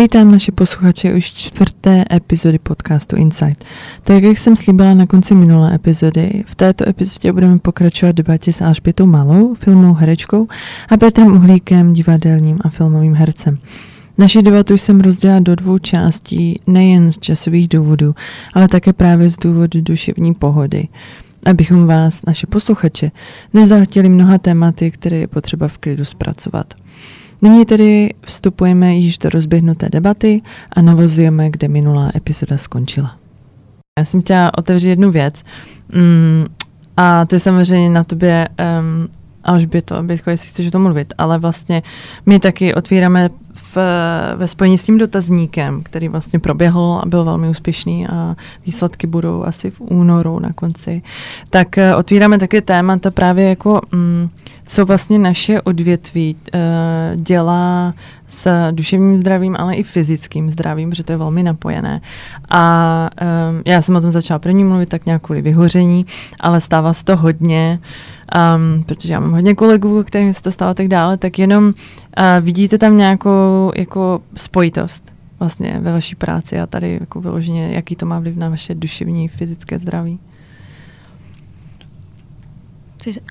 Vítám naše posluchače už čtvrté epizody podcastu Insight. Tak jak jsem slíbila na konci minulé epizody, v této epizodě budeme pokračovat debatě s Alžbětou Malou, filmovou herečkou a Petrem Uhlíkem, divadelním a filmovým hercem. Naši debatu jsem rozdělila do dvou částí, nejen z časových důvodů, ale také právě z důvodu duševní pohody. Abychom vás, naše posluchače, nezahltili mnoha tématy, které je potřeba v klidu zpracovat. Nyní tedy vstupujeme již do rozběhnuté debaty a navozujeme, kde minulá epizoda skončila. Já jsem chtěla otevřít jednu věc mm, a to je samozřejmě na tobě, um, Alžběto, Bětko, jestli chceš o tom mluvit, ale vlastně my taky otvíráme v, ve spojení s tím dotazníkem, který vlastně proběhl a byl velmi úspěšný a výsledky budou asi v únoru na konci, tak uh, otvíráme také témata právě jako, um, co vlastně naše odvětví uh, dělá s duševním zdravím, ale i fyzickým zdravím, protože to je velmi napojené. A um, já jsem o tom začala první mluvit tak nějak kvůli vyhoření, ale stává se to hodně, um, protože já mám hodně kolegů, kterým se to stává tak dále, tak jenom uh, vidíte tam nějakou jako spojitost vlastně ve vaší práci a tady jako vyloženě, jaký to má vliv na vaše duševní, fyzické zdraví?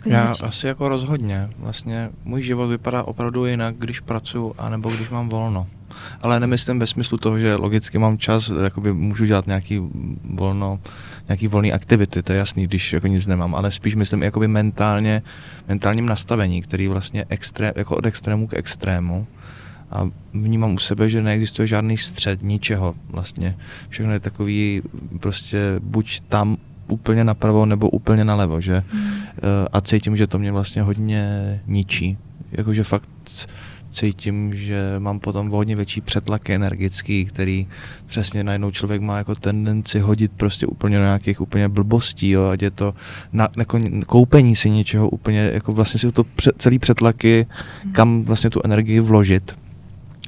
Já začít? asi jako rozhodně. Vlastně můj život vypadá opravdu jinak, když pracuji, anebo když mám volno. Ale nemyslím ve smyslu toho, že logicky mám čas, jakoby můžu dělat nějaký volno, nějaký volný aktivity, to je jasný, když jako nic nemám, ale spíš myslím jakoby mentálně, mentálním nastavení, který vlastně extré, jako od extrému k extrému a vnímám u sebe, že neexistuje žádný střed, ničeho vlastně. Všechno je takový prostě buď tam úplně napravo nebo úplně nalevo, že? Eh, a cítím, že to mě vlastně hodně ničí. Jakože fakt cítím, že mám potom hodně větší přetlak energický, který přesně najednou člověk má jako tendenci hodit prostě úplně na nějakých úplně blbostí, jo, ať je to na, jako koupení si něčeho úplně, jako vlastně si to pře, celý přetlaky, hmm. kam vlastně tu energii vložit.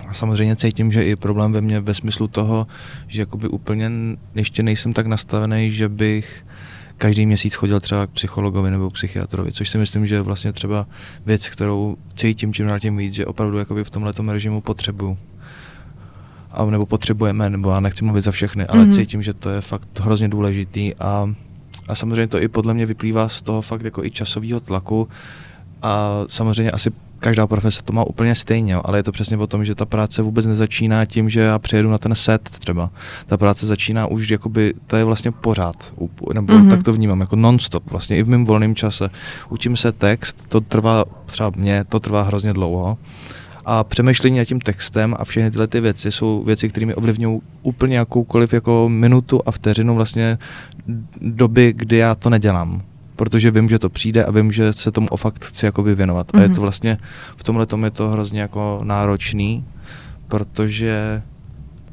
A samozřejmě cítím, že i problém ve mně ve smyslu toho, že jakoby úplně ještě nejsem tak nastavený, že bych každý měsíc chodil třeba k psychologovi nebo k psychiatrovi, což si myslím, že je vlastně třeba věc, kterou cítím čím dál tím víc, že opravdu jakoby v tomhle režimu potřebuju. A, nebo potřebujeme, nebo já nechci mluvit za všechny, ale mm-hmm. cítím, že to je fakt hrozně důležitý a, a samozřejmě to i podle mě vyplývá z toho fakt jako i časového tlaku a samozřejmě asi každá profese to má úplně stejně, ale je to přesně o tom, že ta práce vůbec nezačíná tím, že já přijedu na ten set třeba. Ta práce začíná už jakoby, to je vlastně pořád, nebo mm-hmm. tak to vnímám, jako non-stop, vlastně i v mém volném čase. Učím se text, to trvá, třeba mě, to trvá hrozně dlouho. A přemýšlení nad tím textem a všechny tyhle ty věci jsou věci, které mi ovlivňují úplně jakoukoliv jako minutu a vteřinu vlastně doby, kdy já to nedělám protože vím, že to přijde a vím, že se tomu o fakt chci jakoby věnovat. Mm-hmm. A je to mhm. vlastně, v tomhle tom je to hrozně jako náročný, protože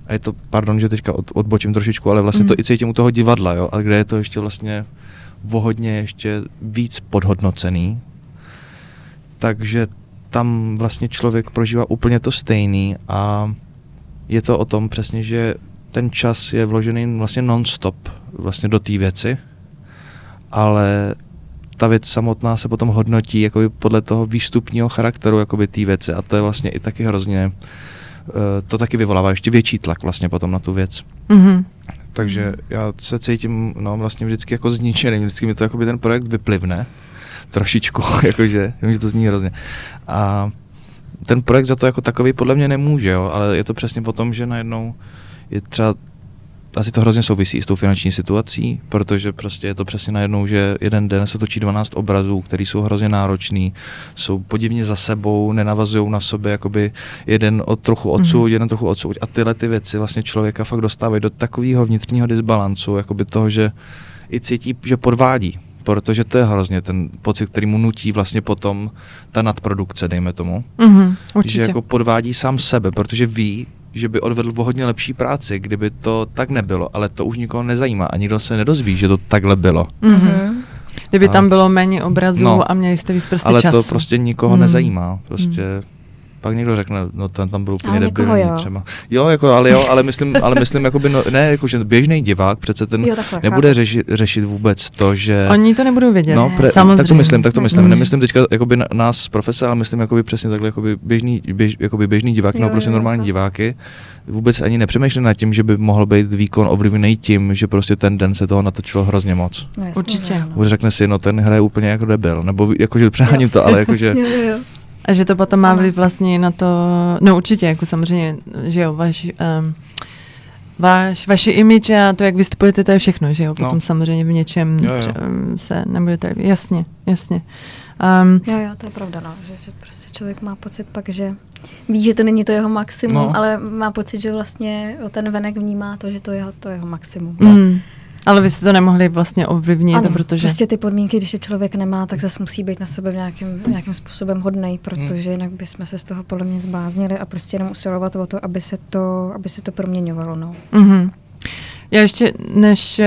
a je to, pardon, že teďka od, odbočím trošičku, ale vlastně mm. to i cítím u toho divadla, jo, a kde je to ještě vlastně vohodně ještě víc podhodnocený, takže tam vlastně člověk prožívá úplně to stejný a je to o tom přesně, že ten čas je vložený vlastně non-stop vlastně do té věci ale ta věc samotná se potom hodnotí jakoby podle toho výstupního charakteru jakoby té věci a to je vlastně i taky hrozně, uh, to taky vyvolává ještě větší tlak vlastně potom na tu věc. Mm-hmm. Takže já se cítím no, vlastně vždycky jako zničený, vždycky mi to jakoby ten projekt vyplivne trošičku, jakože, vím, že to zní hrozně. A ten projekt za to jako takový podle mě nemůže, jo, ale je to přesně o tom, že najednou je třeba asi to hrozně souvisí s tou finanční situací, protože prostě je to přesně najednou, že jeden den se točí 12 obrazů, které jsou hrozně náročný, jsou podivně za sebou, nenavazují na sobě, jakoby jeden od trochu odsud, mm-hmm. jeden trochu odsud. A tyhle ty věci vlastně člověka fakt dostávají do takového vnitřního disbalancu, jakoby toho, že i cítí, že podvádí, protože to je hrozně ten pocit, který mu nutí vlastně potom ta nadprodukce, dejme tomu. Mm-hmm, určitě. Že jako podvádí sám sebe, protože ví, že by odvedl o hodně lepší práci, kdyby to tak nebylo, ale to už nikoho nezajímá a nikdo se nedozví, že to takhle bylo. Mm-hmm. Kdyby a, tam bylo méně obrazů no, a měli jste víc prostě ale času. to prostě nikoho mm. nezajímá. Prostě mm. Pak někdo řekne, no ten tam byl úplně debilní jo. třeba. Jo, jako, ale jo, ale myslím, ale myslím jakoby, no, ne, jako, že běžný divák přece ten jo, takhle, nebude řešit, řešit vůbec to, že... Oni to nebudou vědět, no, pre, samozřejmě. Tak to myslím, tak to myslím. Mm. Nemyslím teďka jakoby nás z profese, ale myslím jakoby přesně takhle jakoby běžný, běž, jakoby běžný diváky, no prostě normální diváky, vůbec ani nepřemýšleli nad tím, že by mohl být výkon ovlivněný tím, že prostě ten den se toho natočilo hrozně moc. No, Určitě. Už řekne si, no ten hraje úplně jako debil, nebo jakože přeháním to, ale jakože... A že to potom má vliv vlastně na to, no určitě, jako samozřejmě, že jo, váš, um, váš, vaši image a to, jak vystupujete, to je všechno, že jo, potom no. samozřejmě v něčem jo, jo. se nebudete, jasně, jasně. Um, jo, jo, to je pravda, no, že, že prostě člověk má pocit pak, že ví, že to není to jeho maximum, no. ale má pocit, že vlastně ten venek vnímá to, že to je to jeho maximum. Mm. Ale vy jste to nemohli vlastně ovlivnit, ano, protože... prostě ty podmínky, když je člověk nemá, tak zase musí být na sebe nějakým, nějakým způsobem hodnej, protože jinak bychom se z toho podle mě zbáznili a prostě jenom usilovat o to, aby se to, aby se to proměňovalo. No. Mm-hmm. Já ještě, než,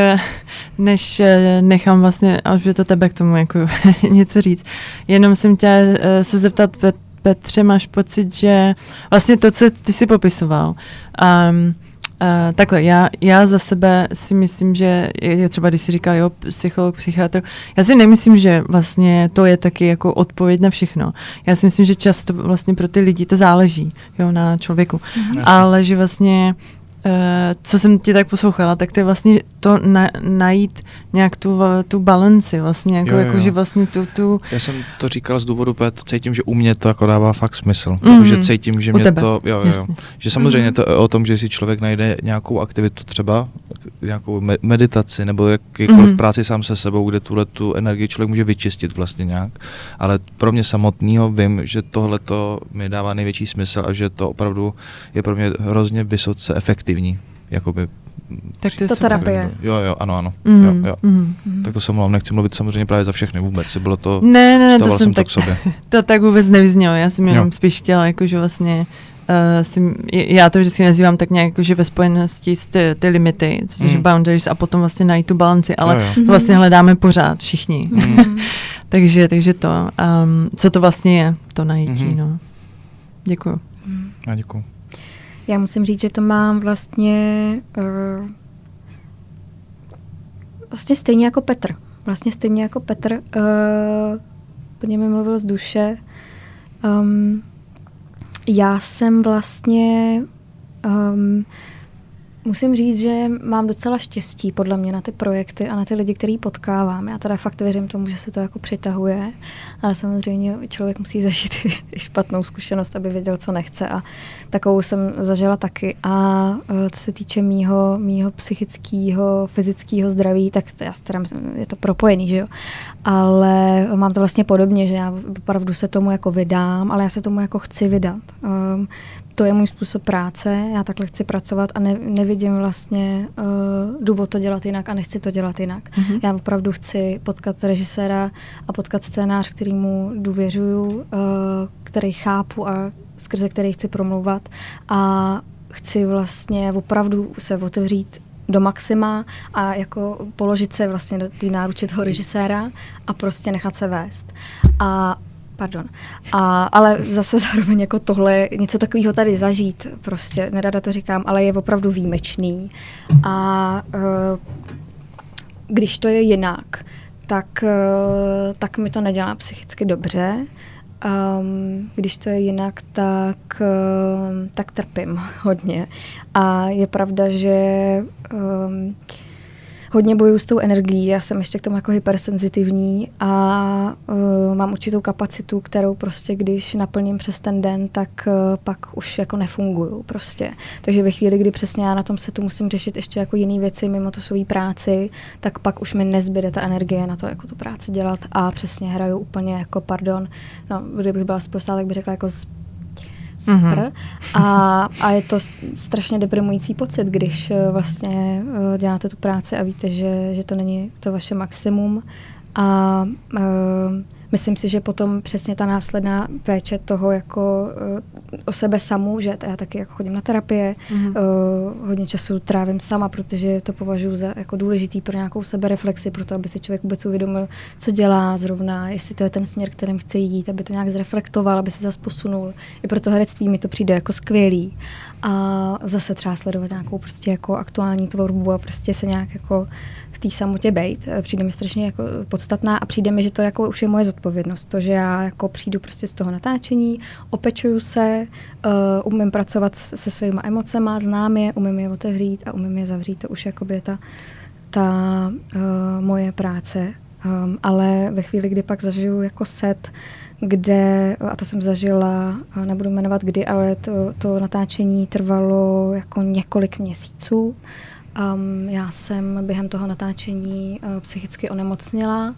než nechám vlastně až to tebe k tomu jako něco říct, jenom jsem chtěla eh, se zeptat, Petře, máš pocit, že vlastně to, co ty si popisoval, um, Uh, takhle, já, já za sebe si myslím, že je třeba, když si říkal, jo, psycholog, psychiatr, já si nemyslím, že vlastně to je taky jako odpověď na všechno. Já si myslím, že často vlastně pro ty lidi to záleží, jo, na člověku. Mm-hmm. Ale že vlastně Uh, co jsem ti tak poslouchala, tak to je vlastně to na, najít nějak tu, tu balanci, vlastně, jako, jo, jo. jako že vlastně tu, tu... Já jsem to říkal z důvodu, protože to cítím, že u mě to jako dává fakt smysl, mm-hmm. že cítím, že u mě tebe. to, jo, jo, jo. že samozřejmě mm-hmm. to o tom, že si člověk najde nějakou aktivitu třeba, nějakou meditaci nebo jakýkoliv mm-hmm. práci sám se sebou, kde tuhle tu energii člověk může vyčistit vlastně nějak, ale pro mě samotného vím, že tohle to mi dává největší smysl a že to opravdu je pro mě hrozně vysoce efektivní, jakoby tak to, to terapie. Jo, jo, ano, ano. Mm, jo, jo. Mm, tak to jsem mluvám, nechci mluvit samozřejmě právě za všechny vůbec. Bylo to, ne, ne, to jsem, jsem tak, to k sobě. To tak vůbec nevyznělo, já jsem jenom jo. spíš chtěla, jakože vlastně uh, si, já to vždycky nazývám tak nějak jakože ve spojenosti s ty, ty limity, což mm. boundaries a potom vlastně najít tu balanci, ale jo, jo. to vlastně hledáme pořád všichni. Mm. takže, takže to, um, co to vlastně je, to najítí, mm. no. Děkuju. Mm. A děkuju. Já musím říct, že to mám vlastně uh, vlastně stejně jako Petr. Vlastně stejně jako Petr. Uh, plně mi mluvil z duše. Um, já jsem vlastně um, Musím říct, že mám docela štěstí podle mě na ty projekty a na ty lidi, který potkávám. Já teda fakt věřím tomu, že se to jako přitahuje, ale samozřejmě člověk musí zažít i špatnou zkušenost, aby věděl, co nechce a takovou jsem zažila taky. A e, co se týče mýho, mýho psychického, fyzického zdraví, tak já teda myslím, je to propojený, že jo. Ale mám to vlastně podobně, že já opravdu se tomu jako vydám, ale já se tomu jako chci vydat. Um, to je můj způsob práce, já takhle chci pracovat a ne, nevidím vlastně uh, důvod to dělat jinak a nechci to dělat jinak. Mm-hmm. Já opravdu chci potkat režiséra a potkat scénář, kterýmu důvěřuju, uh, který chápu a skrze který chci promlouvat a chci vlastně opravdu se otevřít do maxima a jako položit se vlastně do té náruče toho režiséra a prostě nechat se vést. A Pardon. A, ale zase zároveň jako tohle, něco takového tady zažít, prostě nerada to říkám, ale je opravdu výjimečný. A uh, když to je jinak, tak, uh, tak mi to nedělá psychicky dobře. Um, když to je jinak, tak, uh, tak trpím hodně. A je pravda, že um, hodně bojuju s tou energií, já jsem ještě k tomu jako hypersenzitivní a uh, mám určitou kapacitu, kterou prostě když naplním přes ten den, tak uh, pak už jako nefunguju prostě. Takže ve chvíli, kdy přesně já na tom setu musím řešit ještě jako jiné věci mimo to svou práci, tak pak už mi nezbyde ta energie na to, jako tu práci dělat a přesně hraju úplně jako, pardon, no, kdybych byla zprostá, tak bych řekla jako super. Mm-hmm. A, a je to strašně deprimující pocit, když eh, vlastně uh, děláte tu práci a víte, že, že to není to vaše maximum. A uh, myslím si, že potom přesně ta následná péče toho jako uh, o sebe samu, že já taky jako chodím na terapie, mm-hmm. uh, hodně času trávím sama, protože to považuji za jako důležitý pro nějakou sebereflexi, pro to, aby si člověk vůbec uvědomil, co dělá zrovna, jestli to je ten směr, kterým chce jít, aby to nějak zreflektoval, aby se zase posunul. I pro to herectví mi to přijde jako skvělý. A zase třeba sledovat nějakou prostě jako aktuální tvorbu a prostě se nějak jako té samotě bejt. Přijde mi strašně jako podstatná a přijde mi, že to jako už je moje zodpovědnost. To, že já jako přijdu prostě z toho natáčení, opečuju se, uh, umím pracovat se svými emocema, znám je, umím je otevřít a umím je zavřít. To už jakoby je ta, ta uh, moje práce. Um, ale ve chvíli, kdy pak zažiju jako set, kde, a to jsem zažila, nebudu jmenovat kdy, ale to, to natáčení trvalo jako několik měsíců. Um, já jsem během toho natáčení uh, psychicky onemocněla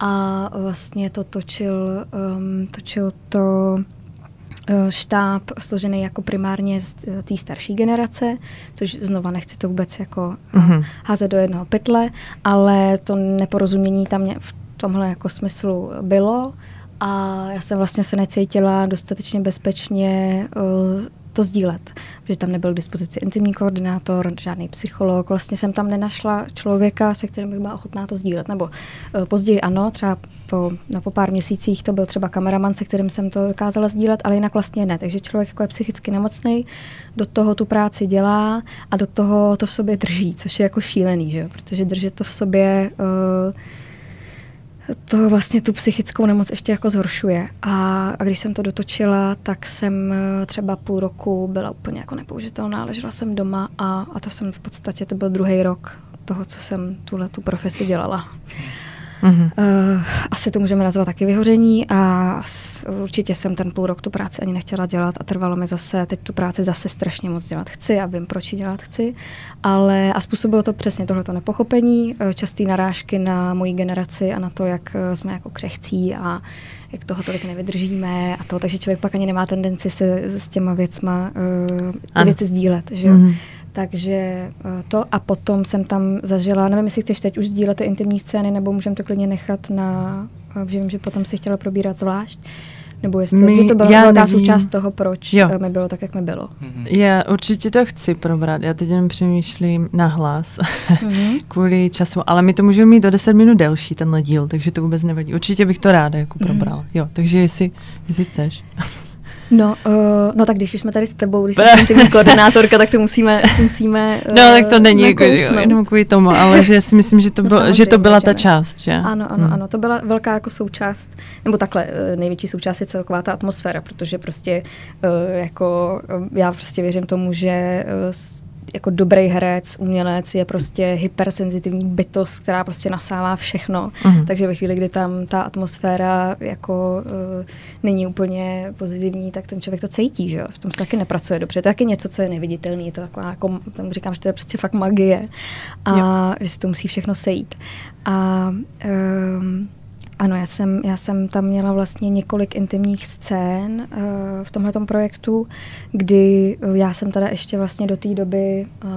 a vlastně to točil, um, točil to uh, štáb složený jako primárně z uh, té starší generace, což znova nechci to vůbec jako uh-huh. házet do jednoho pytle, ale to neporozumění tam v tomhle jako smyslu bylo a já jsem vlastně se necítila dostatečně bezpečně uh, to sdílet, protože tam nebyl k dispozici intimní koordinátor, žádný psycholog, vlastně jsem tam nenašla člověka, se kterým bych byla ochotná to sdílet, nebo uh, později ano, třeba po, na po pár měsících to byl třeba kameraman, se kterým jsem to dokázala sdílet, ale jinak vlastně ne, takže člověk jako je psychicky nemocný, do toho tu práci dělá a do toho to v sobě drží, což je jako šílený, že protože držet to v sobě uh, to vlastně tu psychickou nemoc ještě jako zhoršuje. A, a když jsem to dotočila, tak jsem eh, třeba půl roku byla úplně jako nepoužitelná, ležela jsem doma a, a to jsem v podstatě, to byl druhý rok toho, co jsem tuhle tu profesi dělala. Mm-hmm. Uh, asi to můžeme nazvat taky vyhoření a určitě jsem ten půl rok tu práci ani nechtěla dělat a trvalo mi zase, teď tu práci zase strašně moc dělat chci a vím, proč ji dělat chci, ale a způsobilo to přesně tohleto nepochopení, uh, častý narážky na moji generaci a na to, jak uh, jsme jako křehcí a jak toho tolik nevydržíme a to, takže člověk pak ani nemá tendenci se s těma věcma uh, ty věci sdílet, že. Mm-hmm. Takže eh, to a potom jsem tam zažila, nevím, jestli chceš teď už sdílet ty intimní scény, nebo můžeme to klidně nechat na, eh, že vím, že potom si chtěla probírat zvlášť, nebo jestli My, že to byla velká součást toho, proč jo. Eh, mi bylo tak, jak mi bylo. Mm-hmm. Já určitě to chci probrat, já teď jen přemýšlím na hlas mm-hmm. kvůli času, ale my to můžeme mít do 10 minut delší, tenhle díl, takže to vůbec nevadí. Určitě bych to ráda jako probrala. Mm-hmm. Jo, takže jestli, jestli chceš. No, uh, no tak když jsme tady s tebou, když jsi koordinátorka, tak to musíme, musíme uh, No, tak to není jako, jenom kvůli tomu, ale že si myslím, že to, no, bylo, že to byla ta část, že? Ano, ano, hmm. ano, to byla velká jako součást, nebo takhle, uh, největší součást je celková ta atmosféra, protože prostě uh, jako já prostě věřím tomu, že uh, jako dobrý herec, umělec je prostě hypersenzitivní bytost, která prostě nasává všechno. Uh-huh. Takže ve chvíli, kdy tam ta atmosféra jako uh, není úplně pozitivní, tak ten člověk to cítí, že jo? V tom se taky nepracuje dobře. To je taky něco, co je neviditelné. Je to taková, jako, tam říkám, že to je prostě fakt magie. A jo. že si to musí všechno sejít. A um, ano, já jsem, já jsem tam měla vlastně několik intimních scén uh, v tomhle projektu, kdy já jsem teda ještě vlastně do té doby uh,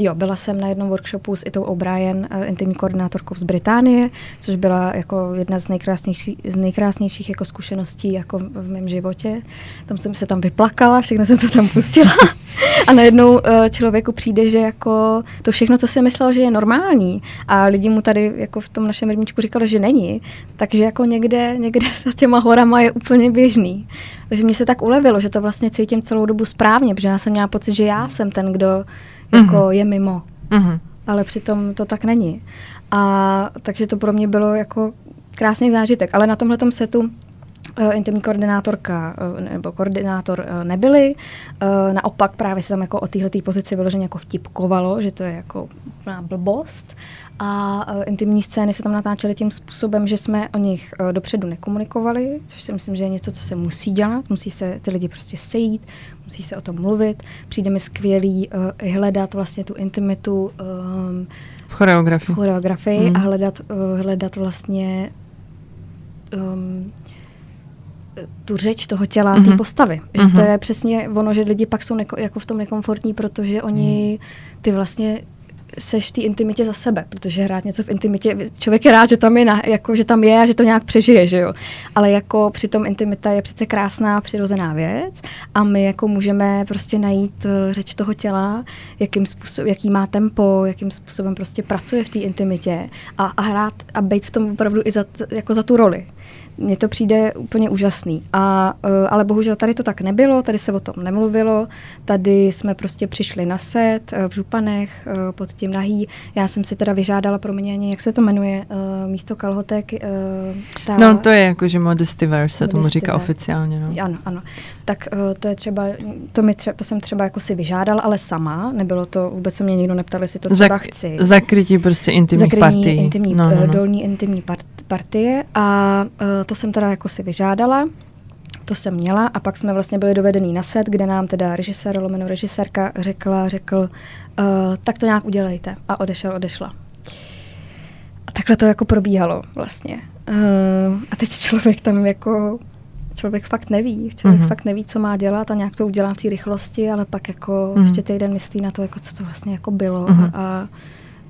Jo, byla jsem na jednom workshopu s Itou O'Brien, intimní koordinátorkou z Británie, což byla jako jedna z nejkrásnějších, z nejkrásnějších jako zkušeností jako v mém životě. Tam jsem se tam vyplakala, všechno jsem to tam pustila. a najednou uh, člověku přijde, že jako to všechno, co si myslel, že je normální a lidi mu tady jako v tom našem rybníčku říkali, že není, takže jako někde, někde za těma horama je úplně běžný. Takže mě se tak ulevilo, že to vlastně cítím celou dobu správně, protože já jsem měla pocit, že já jsem ten, kdo jako mm-hmm. je mimo. Mm-hmm. Ale přitom to tak není. A takže to pro mě bylo jako krásný zážitek. Ale na tomhle setu intimní koordinátorka uh, nebo koordinátor uh, nebyli. Uh, naopak právě se tam jako o téhle pozici vyloženě jako vtipkovalo, že to je jako blbost. A uh, intimní scény se tam natáčely tím způsobem, že jsme o nich uh, dopředu nekomunikovali, což si myslím, že je něco, co se musí dělat. Musí se ty lidi prostě sejít, musí se o tom mluvit. Přijde mi skvělý uh, hledat vlastně tu intimitu um, v choreografii, v choreografii mm. a hledat, uh, hledat vlastně um, tu řeč toho těla, mm-hmm. té postavy. Že mm-hmm. to je přesně ono, že lidi pak jsou neko, jako v tom nekomfortní, protože oni mm. ty vlastně seš v té intimitě za sebe, protože hrát něco v intimitě, člověk je rád, že tam je, na, jako, že tam je a že to nějak přežije, že jo. Ale jako přitom intimita je přece krásná, přirozená věc a my jako můžeme prostě najít uh, řeč toho těla, jakým způsob, jaký má tempo, jakým způsobem prostě pracuje v té intimitě a, a hrát a být v tom opravdu i za, jako za tu roli mně to přijde úplně úžasný. A, e, ale bohužel tady to tak nebylo, tady se o tom nemluvilo, tady jsme prostě přišli na set e, v Županech e, pod tím nahý. Já jsem si teda vyžádala proměně, jak se to jmenuje, místo kalhotek. Ta, no to je jako, že Modistiverse se tomu říká oficiálně. No. Ano, ano. Tak to je třeba, to, mi třeba, to jsem třeba jako si vyžádala, ale sama, nebylo to, vůbec se mě nikdo neptal, jestli to třeba Zak, chci. Zakrytí prostě intimních partí. Intimní, no, no, no. dolní intimní part, partie a to jsem teda jako si vyžádala, to jsem měla a pak jsme vlastně byli dovedení na set, kde nám teda režisér, lomeno režisérka řekla, řekl, uh, tak to nějak udělejte a odešel, odešla. A takhle to jako probíhalo vlastně. Uh, a teď člověk tam jako, člověk fakt neví, člověk mm-hmm. fakt neví, co má dělat a nějak to udělá v té rychlosti, ale pak jako mm-hmm. ještě týden myslí na to, jako co to vlastně jako bylo mm-hmm. a a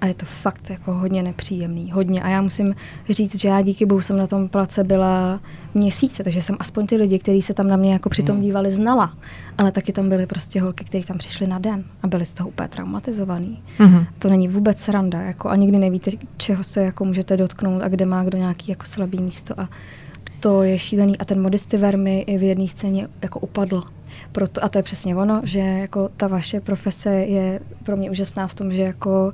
je to fakt jako hodně nepříjemný, hodně. A já musím říct, že já díky bohu jsem na tom place byla měsíce, takže jsem aspoň ty lidi, kteří se tam na mě jako přitom hmm. dívali, znala. Ale taky tam byly prostě holky, které tam přišly na den a byly z toho úplně traumatizovaný. Mm-hmm. To není vůbec sranda, jako a nikdy nevíte, čeho se jako můžete dotknout a kde má kdo nějaký jako slabý místo a to je šílený a ten modistiver mi i v jedné scéně jako upadl. Proto, a to je přesně ono, že jako ta vaše profese je pro mě úžasná v tom, že jako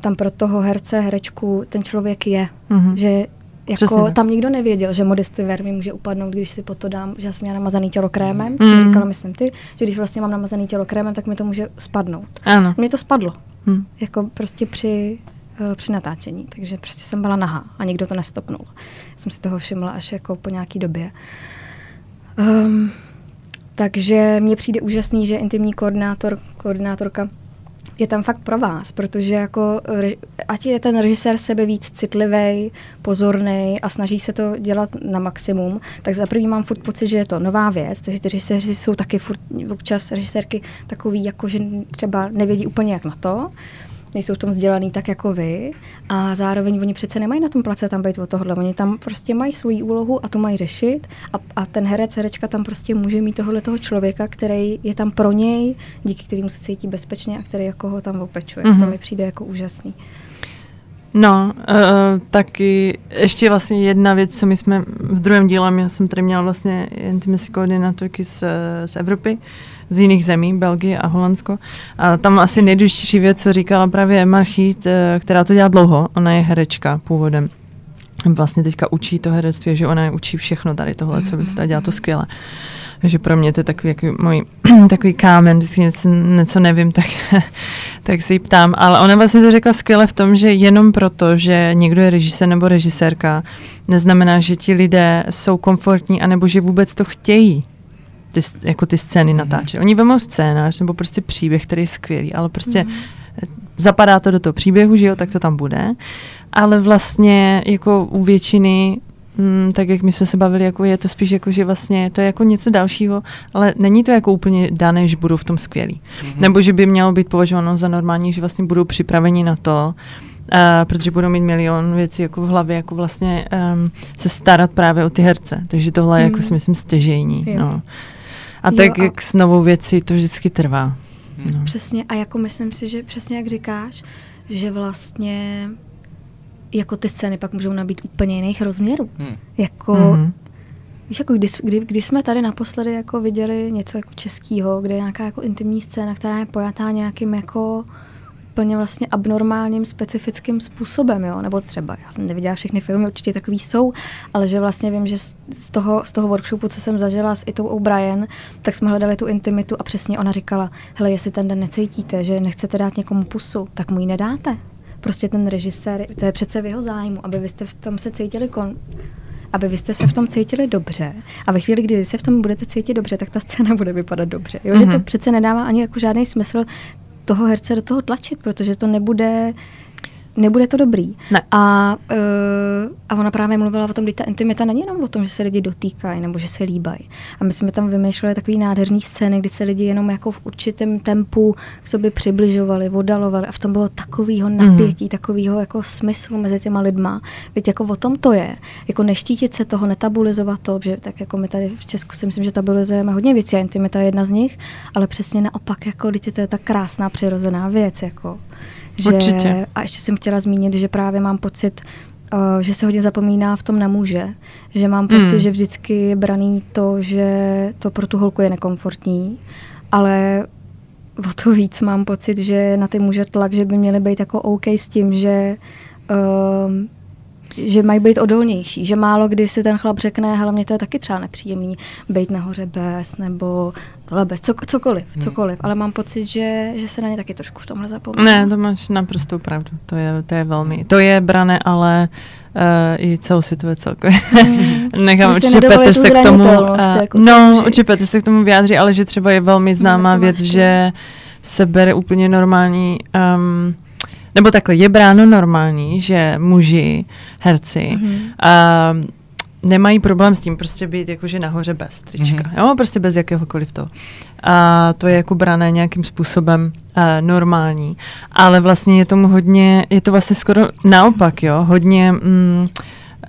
tam pro toho herce, herečku ten člověk je. Mm-hmm. Že jako tam nikdo nevěděl, že modesty ver mi může upadnout, když si po to dám, že já jsem měla namazaný tělo krémem, mm. říkala, myslím ty, že když vlastně mám namazaný tělo krémem, tak mi to může spadnout. Ano. Mně to spadlo. Mm. Jako prostě při, uh, při natáčení, takže prostě jsem byla nahá a nikdo to nestopnul. Jsem si toho všimla až jako po nějaký době. Um, takže mně přijde úžasný, že intimní koordinátor, koordinátorka je tam fakt pro vás, protože jako, ať je ten režisér sebe víc citlivý, pozorný a snaží se to dělat na maximum, tak za první mám furt pocit, že je to nová věc, takže ty režiséři jsou taky furt občas režisérky takový, jako že třeba nevědí úplně jak na to nejsou v tom vzdělaný tak jako vy a zároveň oni přece nemají na tom place tam být o tohle. Oni tam prostě mají svoji úlohu a to mají řešit a, a ten herec, herečka tam prostě může mít tohle toho člověka, který je tam pro něj, díky kterému se cítí bezpečně a který jako ho tam opečuje. Mm-hmm. To mi přijde jako úžasný. No, uh, taky ještě vlastně jedna věc, co my jsme v druhém díle, já jsem tady měla vlastně intimacy koordinátorky z, z Evropy, z jiných zemí, Belgie a Holandsko. A tam asi nejdůležitější věc, co říkala právě Emma Chít, eh, která to dělá dlouho, ona je herečka původem. Vlastně teďka učí to herectví, že ona učí všechno tady tohle, co byste dělá to skvěle. Takže pro mě to je takový jako můj takový kámen, když něco, něco nevím, tak, tak si ji ptám. Ale ona vlastně to řekla skvěle v tom, že jenom proto, že někdo je režisér nebo režisérka, neznamená, že ti lidé jsou komfortní, anebo že vůbec to chtějí ty, jako ty scény mm-hmm. natáčet. Oni vemou scénář nebo prostě příběh, který je skvělý, ale prostě mm-hmm. zapadá to do toho příběhu, že jo, tak to tam bude. Ale vlastně jako u většiny Mm, tak jak my jsme se bavili, jako je to spíš jako, že vlastně to je jako něco dalšího, ale není to jako úplně dané, že budou v tom skvělí. Mm-hmm. Nebo že by mělo být považováno za normální, že vlastně budou připraveni na to, uh, protože budou mít milion věcí jako v hlavě, jako vlastně um, se starat právě o ty herce. Takže tohle mm. je jako mhm. si myslím stěžejní. No. A jo, tak a... jak s novou věcí to vždycky trvá. Hmm. No. Přesně a jako myslím si, že přesně jak říkáš, že vlastně jako ty scény pak můžou nabít úplně jiných rozměrů. Hmm. Jako, mm-hmm. víš, jako kdy, kdy, kdy, jsme tady naposledy jako viděli něco jako českého, kde je nějaká jako intimní scéna, která je pojatá nějakým jako úplně vlastně abnormálním, specifickým způsobem, jo? nebo třeba, já jsem neviděla všechny filmy, určitě takový jsou, ale že vlastně vím, že z toho, z toho workshopu, co jsem zažila s Itou O'Brien, tak jsme hledali tu intimitu a přesně ona říkala, hele, jestli ten den necítíte, že nechcete dát někomu pusu, tak mu ji nedáte. Prostě ten režisér, to je přece v jeho zájmu, aby vy jste v tom se cítili kon, aby vy jste se v tom cítili dobře a ve chvíli, kdy vy se v tom budete cítit dobře, tak ta scéna bude vypadat dobře. Jo? Mm-hmm. Že to mhm. přece nedává ani jako žádný smysl toho herce do toho tlačit, protože to nebude nebude to dobrý. Ne. A, uh, a ona právě mluvila o tom, že ta intimita není jenom o tom, že se lidi dotýkají nebo že se líbají. A my jsme tam vymýšleli takový nádherný scény, kdy se lidi jenom jako v určitém tempu k sobě přibližovali, odalovali a v tom bylo takovýho mhm. napětí, mm. takovýho jako smyslu mezi těma lidma. Víte, jako o tom to je. Jako neštítit se toho, netabulizovat to, že tak jako my tady v Česku si myslím, že tabulizujeme hodně věcí a intimita je jedna z nich, ale přesně naopak, jako, to je tak krásná přirozená věc. Jako. Že, Určitě. A ještě jsem chtěla zmínit, že právě mám pocit, uh, že se hodně zapomíná v tom na muže. Že mám pocit, mm. že vždycky je braný to, že to pro tu holku je nekomfortní, ale o to víc mám pocit, že na ty muže tlak, že by měli být jako OK s tím, že uh, že mají být odolnější, že málo kdy si ten chlap řekne, hele, mě to je taky třeba nepříjemný, být nahoře bez, nebo dole bez, co, cokoliv, hmm. cokoliv, ale mám pocit, že, že se na ně taky trošku v tomhle zapomíná. Ne, to máš naprosto pravdu, to je, to je velmi, to je brané, ale uh, i celou situaci celkově. Hmm. Nechám určitě Petr se k tomu, uh, jako no, určitě Petr se k tomu vyjádří, ale že třeba je velmi známá no, věc, že se bere úplně normální um, nebo takhle, je bráno normální, že muži, herci, mm-hmm. a nemají problém s tím prostě být jakože nahoře bez trička, mm-hmm. jo, prostě bez jakéhokoliv toho. A to je jako brané nějakým způsobem uh, normální, ale vlastně je tomu hodně, je to vlastně skoro naopak, jo, hodně... Mm,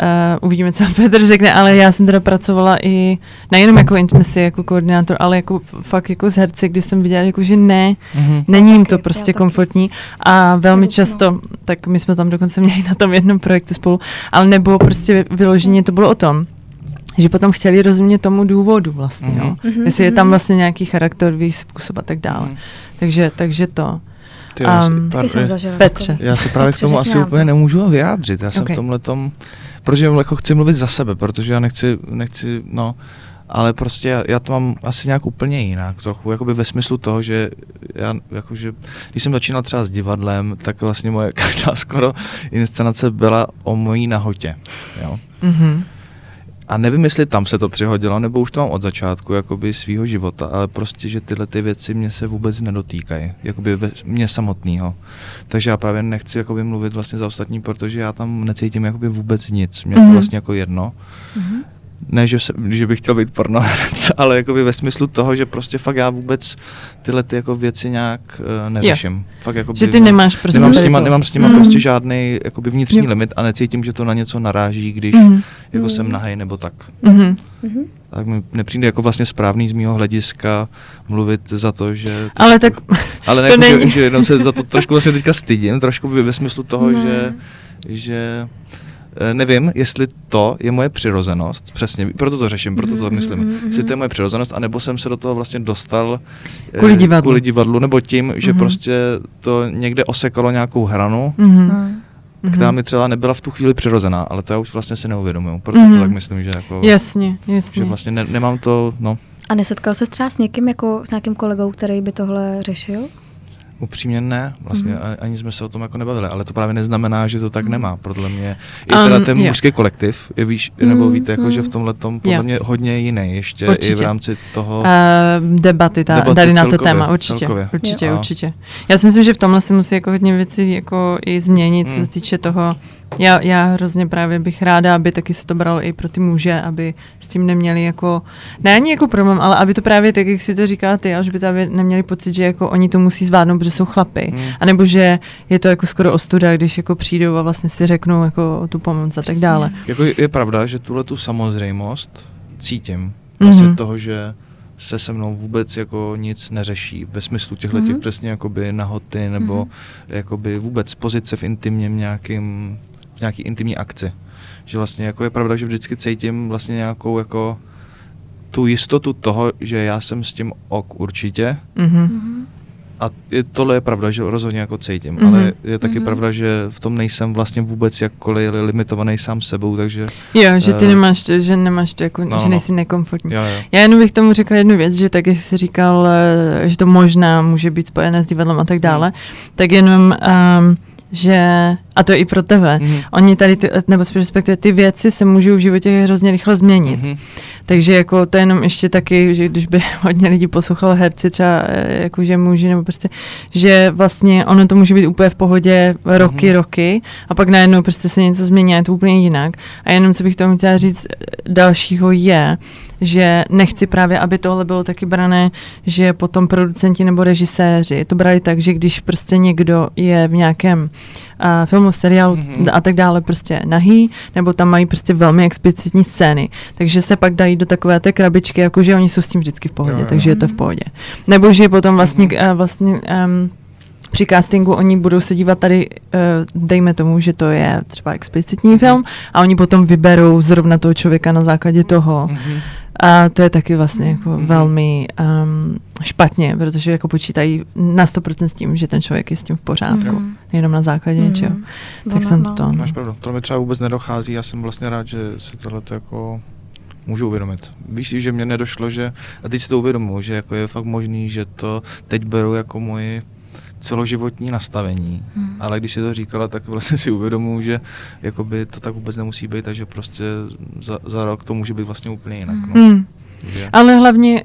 Uh, uvidíme, co Petr řekne, ale já jsem teda pracovala i nejenom jako intimacy, jako koordinátor, ale jako fakt jako z herci, kdy jsem viděla, jako, že ne, mm-hmm. není jim to prostě komfortní a velmi často, tak my jsme tam dokonce měli na tom jednom projektu spolu, ale nebo prostě vyloženě to bylo o tom, že potom chtěli rozumět tomu důvodu vlastně, mm-hmm. jo? Mm-hmm. jestli je tam mhm. vlastně nějaký charakterový způsob a tak dále. Mm-hmm. Takže, takže to. Ty, um, Petře. Já se právě Petře, k tomu asi úplně nemůžu vyjádřit. Já jsem okay. v tomhle tom protože jako chci mluvit za sebe, protože já nechci, nechci, no, ale prostě já, já to mám asi nějak úplně jinak, trochu jakoby ve smyslu toho, že já jakože, když jsem začínal třeba s divadlem, tak vlastně moje každá skoro inscenace byla o mojí nahotě, jo. Mm-hmm. A nevím, jestli tam se to přihodilo, nebo už to mám od začátku jakoby svýho života, ale prostě, že tyhle ty věci mě se vůbec nedotýkají, jakoby ve, mě samotného. Takže já právě nechci jakoby mluvit vlastně za ostatní, protože já tam necítím jakoby vůbec nic. Mě mm-hmm. to mhm. vlastně jako jedno. Mm-hmm ne, že, se, že bych chtěl být pornoherec, ale jakoby ve smyslu toho, že prostě fakt já vůbec tyhle ty jako věci nějak uh, neřeším. Jo. Fakt jakoby, že ty nemáš prostě nemám s nima, nemám s nima mm. prostě žádný jakoby vnitřní jo. limit a necítím, že to na něco naráží, když mm. jako mm. jsem nahej nebo tak. Mm. Mm-hmm. Tak mi nepřijde jako vlastně správný z mého hlediska mluvit za to, že... To ale tak... Ale ne, jako, že, že jenom se za to trošku vlastně teďka stydím, trošku ve smyslu toho, no. že, že nevím, jestli to je moje přirozenost, přesně, proto to řeším, proto to myslím, mm-hmm. jestli to je moje přirozenost, anebo jsem se do toho vlastně dostal eh, kvůli divadlu, kvůli divadlu nebo tím, že mm-hmm. prostě to někde osekalo nějakou hranu, mm-hmm která mi třeba nebyla v tu chvíli přirozená, ale to já už vlastně si neuvědomuju, proto mm-hmm. to tak myslím, že jako... Jasně, jasně. Že vlastně ne, nemám to, no. A nesetkal se třeba s někým, jako s nějakým kolegou, který by tohle řešil? Upřímně ne, vlastně mm-hmm. ani jsme se o tom jako nebavili, ale to právě neznamená, že to tak mm. nemá. Podle mě i teda um, ten yeah. mužský kolektiv, je víš, mm, nebo víte, jako, že v tomhle tom podle yeah. mě hodně jiný ještě určitě. i v rámci toho uh, debaty, ta, debaty tady celkově, na to téma, určitě, celkově. určitě, yeah. určitě. Já si myslím, že v tomhle si musí jako hodně věci jako i změnit, mm. co se týče toho, já, já hrozně právě bych ráda, aby taky se to bralo i pro ty muže, aby s tím neměli jako, ne ani jako problém, ale aby to právě tak, jak si to říká ty, až by to aby neměli pocit, že jako oni to musí zvládnout, protože jsou chlapy. Hmm. A nebo že je to jako skoro ostuda, když jako přijdou a vlastně si řeknou jako tu pomoc a tak dále. Jako je pravda, že tuhle tu samozřejmost cítím. Vlastně mm-hmm. toho, že se se mnou vůbec jako nic neřeší ve smyslu těchto mm-hmm. těch přesně jakoby nahoty nebo mm-hmm. jakoby vůbec pozice v intimním nějakým nějaký intimní akci. Že vlastně jako je pravda, že vždycky cítím vlastně nějakou jako tu jistotu toho, že já jsem s tím ok určitě. Mm-hmm. A je, tohle je pravda, že rozhodně jako cítím, mm-hmm. ale je taky mm-hmm. pravda, že v tom nejsem vlastně vůbec jakkoliv limitovaný sám sebou, takže... Jo, že ty uh, nemáš to, že nemáš to jako, no, že no. nejsi nekomfortní. Jo, jo. Já jenom bych tomu řekla jednu věc, že tak, jak jsi říkal, eh, že to možná může být spojené s divadlem a tak dále, mm. tak jenom, um, že A to i pro tebe. Mm-hmm. Oni tady, ty, nebo respektive ty věci se můžou v životě hrozně rychle změnit. Mm-hmm. Takže jako to je jenom ještě taky, že když by hodně lidí poslouchalo herci třeba eh, jakože muži nebo prostě, že vlastně ono to může být úplně v pohodě roky, mm-hmm. roky a pak najednou prostě se něco změní a je to úplně jinak. A jenom co bych tomu chtěla říct eh, dalšího je, že nechci právě, aby tohle bylo taky brané, že potom producenti nebo režiséři to brali tak, že když prostě někdo je v nějakém uh, filmu, seriálu mm-hmm. a tak dále prostě nahý, nebo tam mají prostě velmi explicitní scény, takže se pak dají do takové té krabičky, jakože oni jsou s tím vždycky v pohodě, jo, jo. takže je to v pohodě. Nebo že potom vlastně, mm-hmm. uh, vlastně um, při castingu oni budou se dívat tady, uh, dejme tomu, že to je třeba explicitní mm-hmm. film a oni potom vyberou zrovna toho člověka na základě toho. Mm-hmm. A to je taky vlastně jako mm-hmm. velmi um, špatně, protože jako počítají na 100% s tím, že ten člověk je s tím v pořádku, mm-hmm. jenom na základě mm-hmm. něčeho. Tak no, jsem no. to... Máš pravdu, to mi třeba vůbec nedochází, já jsem vlastně rád, že se tohle jako můžu uvědomit. Víš, že mě nedošlo, že, a teď si to uvědomuji, že jako je fakt možný, že to teď beru jako moji celoživotní nastavení, hmm. ale když si to říkala, tak vlastně si uvědomuji, že jakoby to tak vůbec nemusí být, takže prostě za, za rok to může být vlastně úplně jinak. No. Hmm. Že? Ale hlavně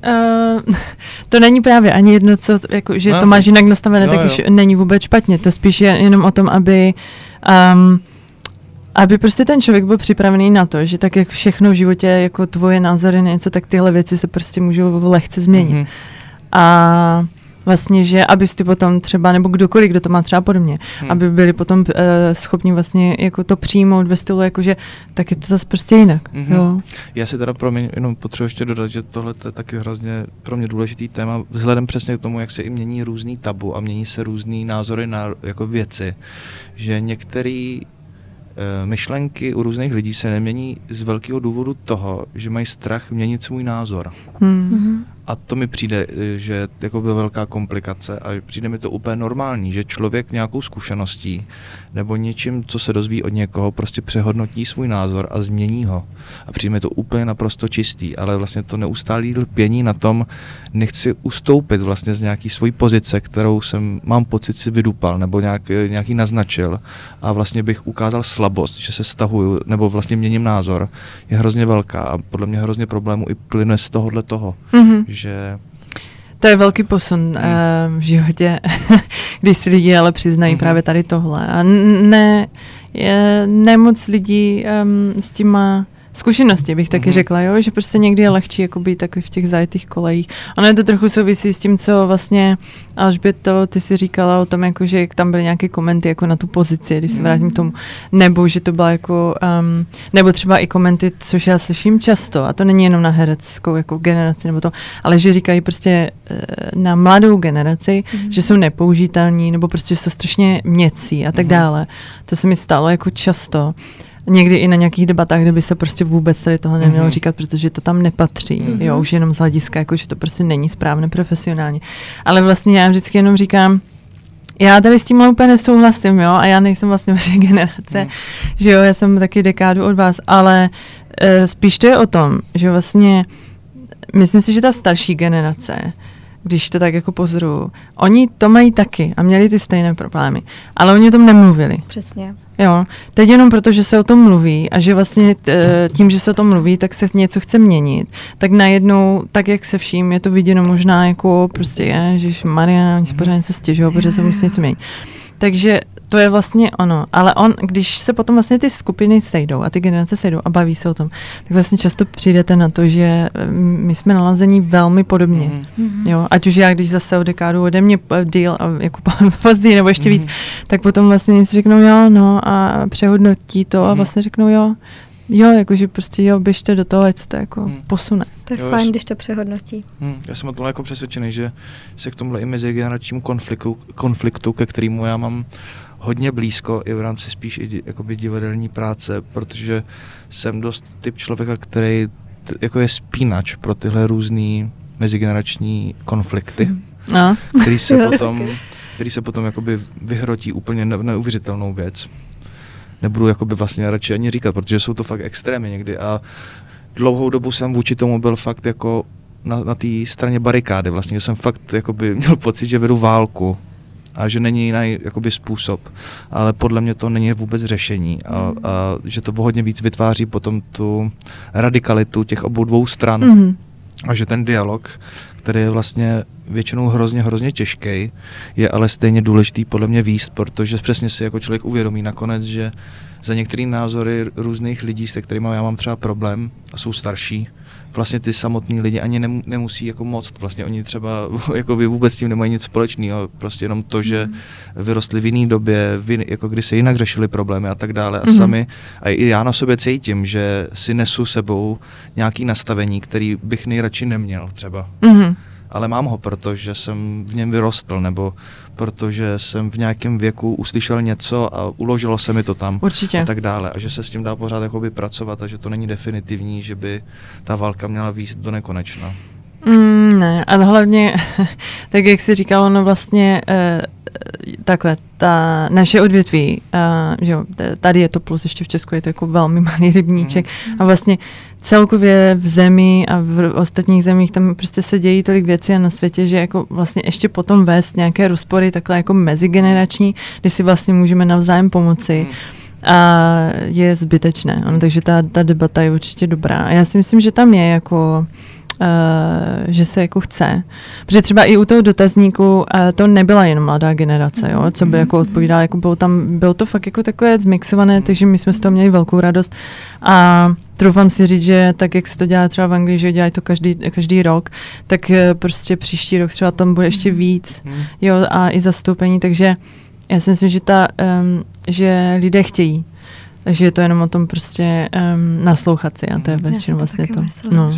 uh, to není právě ani jedno, co, jako, že no, to máš jinak nastavené, no, tak jo. už není vůbec špatně. To spíš je jenom o tom, aby um, aby prostě ten člověk byl připravený na to, že tak jak všechno v životě, jako tvoje názory na něco, tak tyhle věci se prostě můžou lehce změnit. Mm-hmm. A vlastně, že abyste potom třeba, nebo kdokoliv, kdo to má třeba podobně, hmm. aby byli potom uh, schopni vlastně jako to přijmout ve stylu, jakože tak je to zase prostě jinak. Mm-hmm. Jo. Já si teda pro mě jenom potřebuji ještě dodat, že tohle je taky hrozně pro mě důležitý téma, vzhledem přesně k tomu, jak se i mění různý tabu a mění se různý názory na jako věci, že některý eh, myšlenky u různých lidí se nemění z velkého důvodu toho, že mají strach měnit svůj názor. Hmm. A to mi přijde, eh, že jako by velká komplikace a přijde mi to úplně normální, že člověk nějakou zkušeností nebo něčím, co se dozví od někoho, prostě přehodnotí svůj názor a změní ho. A přijde mi to úplně naprosto čistý, ale vlastně to neustálý lpění na tom, nechci ustoupit vlastně z nějaký svojí pozice, kterou jsem, mám pocit, si vydupal nebo nějak, eh, nějaký naznačil a vlastně bych ukázal slabost, že se stahuju nebo vlastně měním názor, je hrozně velká a podle mě hrozně problémů i plyne z tohohle toho, mm-hmm že to je velký posun hmm. uh, v životě, když si lidi ale přiznají hmm. právě tady tohle. A ne, je, nemoc lidí um, s tím má zkušenosti, bych taky mm-hmm. řekla, jo? že prostě někdy je lehčí jako být takový v těch zajetých kolejích. Ono je to trochu souvisí s tím, co vlastně to ty si říkala o tom, jako, že tam byly nějaké komenty jako na tu pozici, když se vrátím k tomu, nebo že to byla jako, um, nebo třeba i komenty, což já slyším často, a to není jenom na hereckou jako generaci nebo to, ale že říkají prostě uh, na mladou generaci, mm-hmm. že jsou nepoužitelní, nebo prostě jsou strašně měcí a tak mm-hmm. dále. To se mi stalo jako často někdy i na nějakých debatách, kde by se prostě vůbec tady toho nemělo mm-hmm. říkat, protože to tam nepatří, mm-hmm. jo, už jenom z hlediska, jako, že to prostě není správné profesionálně. Ale vlastně já vždycky jenom říkám, já tady s tím úplně nesouhlasím, jo, a já nejsem vlastně vaše generace, mm. že jo, já jsem taky dekádu od vás, ale uh, spíš to je o tom, že vlastně myslím si, že ta starší generace když to tak jako pozoruju. Oni to mají taky a měli ty stejné problémy, ale oni o tom nemluvili. Přesně. Jo, teď jenom proto, že se o tom mluví a že vlastně eh, tím, že se o tom mluví, tak se něco chce měnit, tak najednou, tak jak se vším, je to viděno možná jako prostě že Mariana, oni si pořád něco stěžují, protože se musí něco měnit. Takže to je vlastně ono. Ale on, když se potom vlastně ty skupiny sejdou a ty generace sejdou a baví se o tom, tak vlastně často přijdete na to, že mm, my jsme nalazení velmi podobně. Mm-hmm. Jo, ať už já, když zase o dekádu ode mě díl a jako později nebo ještě mm-hmm. víc, tak potom vlastně si řeknou jo, no a přehodnotí to mm-hmm. a vlastně řeknou jo, Jo, jakože prostě jo, běžte do toho, ať se to jako hmm. posune. To je jo, fajn, když to přehodnotí. Hmm, já jsem o tom jako přesvědčený, že se k tomuhle i mezigeneračnímu konfliktu, konfliktu, ke kterému já mám hodně blízko i v rámci spíš i jakoby divadelní práce, protože jsem dost typ člověka, který t, jako je spínač pro tyhle různé mezigenerační konflikty, hmm. no. který se potom, který se potom jakoby vyhrotí úplně neuvěřitelnou věc. Nebudu jakoby vlastně radši ani říkat, protože jsou to fakt extrémy někdy a dlouhou dobu jsem vůči tomu byl fakt jako na, na té straně barikády vlastně, že jsem fakt jakoby měl pocit, že vedu válku a že není jiný jakoby způsob. Ale podle mě to není vůbec řešení a, a že to hodně víc vytváří potom tu radikalitu těch obou dvou stran. Mm-hmm. A že ten dialog, který je vlastně většinou hrozně, hrozně těžký, je ale stejně důležitý podle mě výst, protože přesně si jako člověk uvědomí nakonec, že za některé názory různých lidí, se kterými já mám třeba problém a jsou starší, vlastně ty samotní lidi ani nemusí jako moc. Vlastně oni třeba jako by vůbec s tím nemají nic společného. Prostě jenom to, že mm. vyrostli v jiné době, v jiný, jako kdy se jinak řešili problémy a tak dále. A mm. sami, a i já na sobě cítím, že si nesu sebou nějaký nastavení, který bych nejradši neměl třeba. Mm ale mám ho, protože jsem v něm vyrostl, nebo protože jsem v nějakém věku uslyšel něco a uložilo se mi to tam Určitě. a tak dále. A že se s tím dá pořád jakoby pracovat a že to není definitivní, že by ta válka měla výjít do nekonečna. Mm, ne, a hlavně, tak jak jsi říkal, ono vlastně eh, takhle, ta naše odvětví, uh, že jo, tady je to plus, ještě v Česku je to jako velmi malý rybníček mm. a vlastně celkově v zemi a v ostatních zemích tam prostě se dějí tolik věcí a na světě, že jako vlastně ještě potom vést nějaké rozpory takhle jako mezigenerační, kdy si vlastně můžeme navzájem pomoci. Mm a je zbytečné. Ano, takže ta, ta debata je určitě dobrá. A já si myslím, že tam je jako že se jako chce. Protože třeba i u toho dotazníku uh, to nebyla jen mladá generace, jo, co by jako odpovídala, jako bylo tam, bylo to fakt jako takové zmixované, takže my jsme z toho měli velkou radost. A troufám si říct, že tak, jak se to dělá třeba v Anglii, že dělají to každý, každý rok, tak uh, prostě příští rok třeba tam bude ještě víc, jo, a i zastoupení, takže já si myslím, že, ta, um, že lidé chtějí takže je to jenom o tom prostě um, naslouchat si a to je většinou vlastně to. No.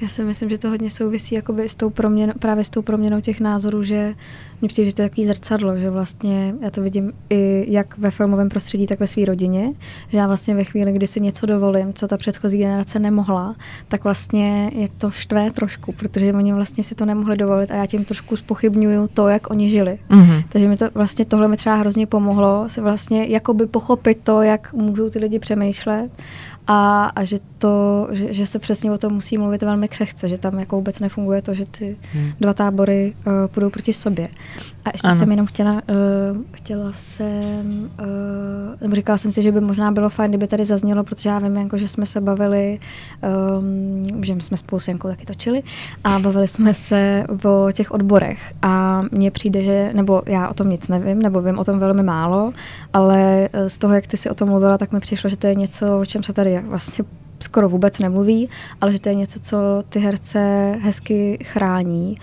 Já si myslím, že to hodně souvisí jakoby s tou proměnou, právě s tou proměnou těch názorů, že mně přijde, že to je takový zrcadlo, že vlastně já to vidím i jak ve filmovém prostředí, tak ve své rodině, že já vlastně ve chvíli, kdy si něco dovolím, co ta předchozí generace nemohla, tak vlastně je to štvé trošku, protože oni vlastně si to nemohli dovolit a já tím trošku spochybňuju to, jak oni žili. Mm-hmm. Takže mi to vlastně tohle mi třeba hrozně pomohlo si vlastně jakoby pochopit to, jak můžou ty lidi přemýšlet a, a že, to, že, že se přesně o tom musí mluvit velmi křehce, že tam jako vůbec nefunguje to, že ty hmm. dva tábory uh, půjdou proti sobě. A ještě ano. jsem jenom chtěla, uh, chtěla jsem, uh, nebo říkala jsem si, že by možná bylo fajn, kdyby tady zaznělo, protože já vím, jako, že jsme se bavili, um, že jsme spolu s Jankou taky točili a bavili jsme se o těch odborech a mně přijde, že, nebo já o tom nic nevím, nebo vím o tom velmi málo, ale z toho, jak ty si o tom mluvila, tak mi přišlo, že to je něco, o čem se tady vlastně skoro vůbec nemluví, ale že to je něco, co ty herce hezky chrání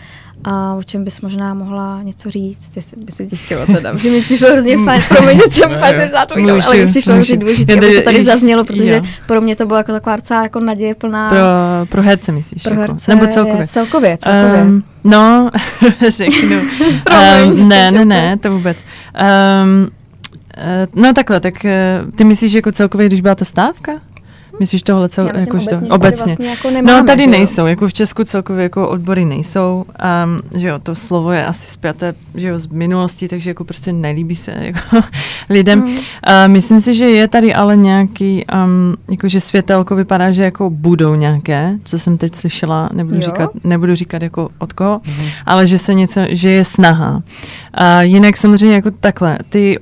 a o čem bys možná mohla něco říct, jestli by se ti chtělo teda, že mi přišlo hrozně fajn, promiň, že jsem to ale mi přišlo hrozně důležité, aby to tady zaznělo, protože jo. pro mě to bylo jako taková docela jako naděje plná. Pro, pro herce myslíš? Pro jako? herce, Nebo celkově? Celkově, celkově. Um, no, řeknu. um, ne, ne, ne, to vůbec. Um, no takhle, tak uh, ty myslíš, že jako celkově, když byla ta stávka? Myslíš tohle cel, jako, obecně, to, obecně. Vlastně jako nemáme, no tady nejsou, jako v Česku celkově jako odbory nejsou, um, že jo, to slovo je asi zpěté, že jo, z minulosti, takže jako prostě nelíbí se jako lidem. Mm. Uh, myslím si, že je tady ale nějaký, um, jakože světelko vypadá, že jako budou nějaké, co jsem teď slyšela, nebudu, říkat, nebudu říkat jako od koho, mm. ale že se něco, že je snaha. Uh, jinak samozřejmě jako takhle, ty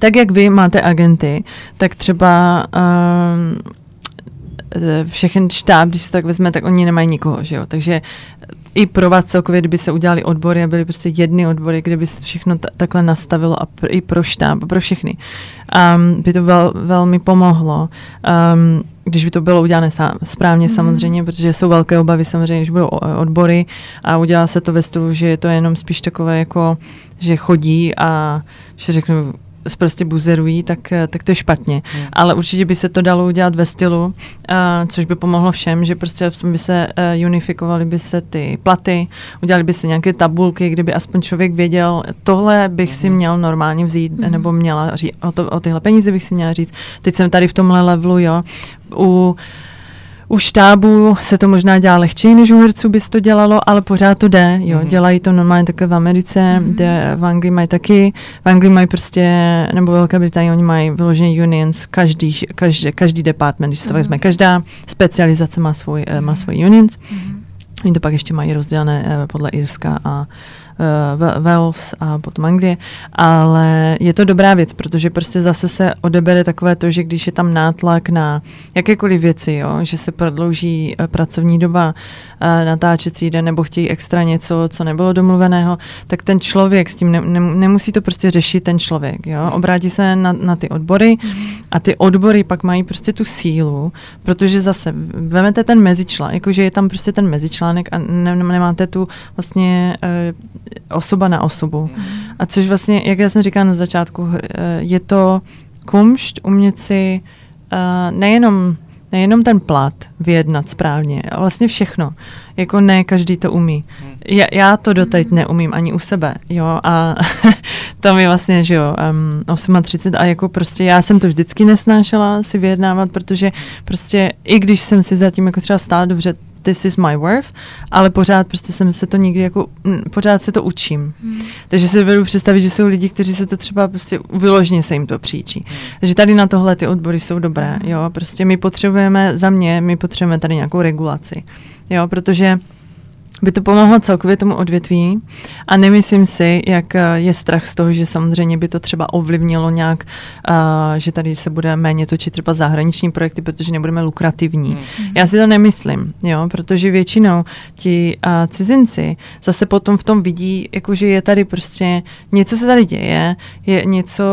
tak jak vy máte agenty, tak třeba um, všechen štáb, když se tak vezme, tak oni nemají nikoho, že jo? Takže i pro vás celkově, kdyby se udělali odbory a byly prostě jedny odbory, kde by se všechno t- takhle nastavilo a pr- i pro štáb, pro všechny, um, by to vel- velmi pomohlo. Um, když by to bylo udělané sám, správně mm. samozřejmě, protože jsou velké obavy samozřejmě, když budou odbory a udělá se to ve stylu, že je to jenom spíš takové jako, že chodí a že řeknu, prostě buzerují, tak, eh, tak to je špatně. Hmm. Ale určitě by se to dalo udělat ve stylu, uh, což by pomohlo všem, že prostě by se uh, unifikovaly by se ty platy, udělali by se nějaké tabulky, kdyby aspoň člověk věděl, tohle bych hmm. si měl normálně vzít, hmm. nebo měla říct, o, to, o tyhle peníze bych si měla říct. Teď jsem tady v tomhle levelu, jo. U u štábu se to možná dělá lehčeji, než u herců by se to dělalo, ale pořád to jde, jo, mm-hmm. dělají to normálně takhle v Americe, mm-hmm. kde v Anglii mají taky, v Anglii mají prostě, nebo Velké Británii, oni mají vyloženě unions, každý, každý, každý department, když se to mm-hmm. vezme, každá specializace má svůj, mm-hmm. má svůj unions. Mm-hmm. Oni to pak ještě mají rozdělené uh, podle Irska a uh, Wales a potom Anglie, ale je to dobrá věc, protože prostě zase se odebere takové to, že když je tam nátlak na jakékoliv věci, jo, že se prodlouží uh, pracovní doba, uh, natáčecí den nebo chtějí extra něco, co nebylo domluveného, tak ten člověk s tím ne, ne, nemusí to prostě řešit ten člověk, jo, obrátí se na, na ty odbory a ty odbory pak mají prostě tu sílu, protože zase vemete ten mezičlánek, jakože je tam prostě ten mezičlánek a ne, nemáte tu vlastně osoba na osobu. Mm. A což vlastně, jak já jsem říkala na začátku, uh, je to kumšť umět si uh, nejenom nejenom ten plat vyjednat správně, a vlastně všechno. Jako ne každý to umí. Hmm. Já, já to doteď neumím ani u sebe, jo, a to mi vlastně, že jo, um, 38 a jako prostě já jsem to vždycky nesnášela si vyjednávat, protože prostě i když jsem si zatím jako třeba stála dobře, this is my worth, ale pořád prostě jsem se to nikdy jako, pořád se to učím. Hmm. Takže si vedu představit, že jsou lidi, kteří se to třeba prostě vyložně se jim to příčí. Hmm. Takže tady na tohle ty odbory jsou dobré, hmm. jo, prostě my potřebujeme, za mě, my potřebujeme tady nějakou regulaci, jo, protože by to pomohlo celkově tomu odvětví a nemyslím si, jak eh, je strach z toho, že samozřejmě by to třeba ovlivnilo nějak, uh, že tady se bude méně točit třeba zahraniční projekty, protože nebudeme lukrativní. Mm. Já si to nemyslím, jo, protože většinou ti uh, cizinci zase potom v tom vidí, jako že je tady prostě něco se tady děje, je něco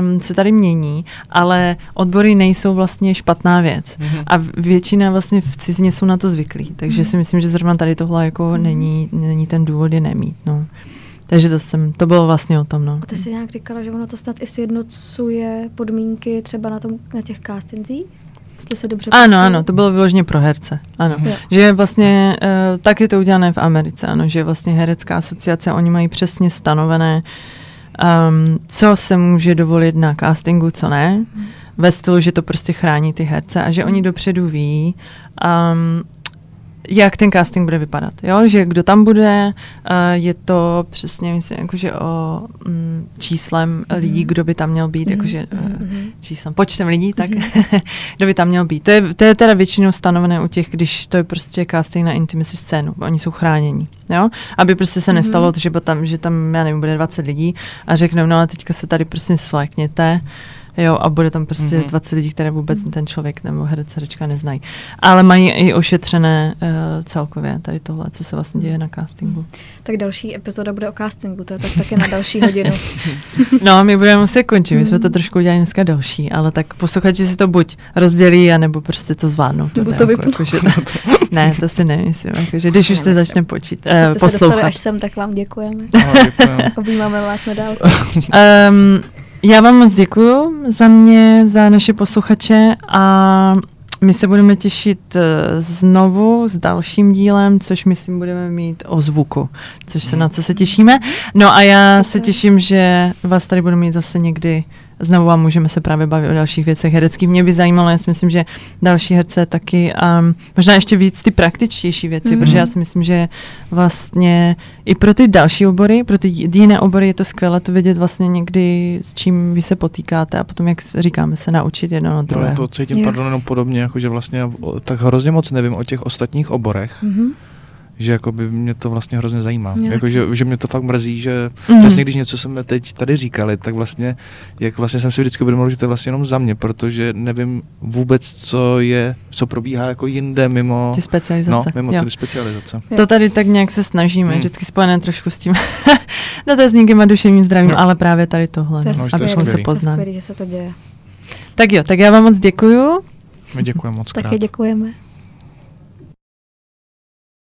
um, se tady mění, ale odbory nejsou vlastně špatná věc. Mm. A většina vlastně v cizině jsou na to zvyklí, takže mm. si myslím, že zrovna tady tohle jako mm. není, není ten důvod je nemít. No. Takže to, jsem, to bylo vlastně o tom. No. A ty jsi nějak říkala, že ono to snad i sjednocuje podmínky třeba na, tom, na těch castingzích? Se dobře ano, ano, to bylo vyloženě pro herce. Ano. Jo. Že vlastně uh, tak je to udělané v Americe, ano, že vlastně herecká asociace, oni mají přesně stanovené, um, co se může dovolit na castingu, co ne. Hmm. Ve stylu, že to prostě chrání ty herce a že oni dopředu ví, um, jak ten casting bude vypadat. Jo? Že kdo tam bude, uh, je to přesně, myslím, jakože o mm, číslem mm-hmm. lidí, kdo by tam měl být, mm-hmm. jakože uh, číslem, počtem lidí, tak mm-hmm. kdo by tam měl být. To je, to je teda většinou stanovené u těch, když to je prostě casting na intimacy scénu, oni jsou chráněni. Jo? Aby prostě se mm-hmm. nestalo, že tam, že tam, já nevím, bude 20 lidí a řeknou, no a teďka se tady prostě svlékněte jo, a bude tam prostě mm-hmm. 20 lidí, které vůbec mm-hmm. ten člověk nebo herec, herečka neznají. Ale mají i ošetřené uh, celkově tady tohle, co se vlastně děje na castingu. Tak další epizoda bude o castingu, to je tak také na další hodinu. no, my budeme muset končit, my jsme to mhm. trošku udělali dneska další, ale tak posluchači si to buď rozdělí, anebo prostě to zvládnou. To, to, jako, jako, že to, ne, to si nemyslím, jako, že když už se začne počít, uh, poslouchat. až sem, tak vám děkujeme. Objímáme vás na dálku. um, já vám moc děkuju za mě, za naše posluchače a my se budeme těšit eh, znovu s dalším dílem, což myslím budeme mít o zvuku, což se na co se těšíme. No a já se těším, že vás tady budu mít zase někdy znovu a můžeme se právě bavit o dalších věcech hereckých. Mě by zajímalo, já si myslím, že další herce taky, um, možná ještě víc ty praktičtější věci, mm-hmm. protože já si myslím, že vlastně i pro ty další obory, pro ty jiné obory je to skvělé to vědět vlastně někdy, s čím vy se potýkáte a potom, jak říkáme, se naučit jedno od druhého. No, to cítím, pardon, jenom podobně, jako že vlastně tak hrozně moc nevím o těch ostatních oborech. Mm-hmm že jako by mě to vlastně hrozně zajímá. Jako, že, že mě to fakt mrzí, že mm. vlastně když něco jsme teď tady říkali, tak vlastně, jak vlastně jsem si vždycky uvědomil, že to je vlastně jenom za mě, protože nevím vůbec, co je, co probíhá jako jinde mimo ty specializace. No, mimo jo. ty specializace. Jo. To tady tak nějak se snažíme, mm. vždycky spojené trošku s tím dotazníkem a duševním zdravím, no. ale právě tady tohle, to no, abychom se poznali. že se to děje. Tak jo, tak já vám moc děkuju. My děkujeme moc krát. Taky děkujeme.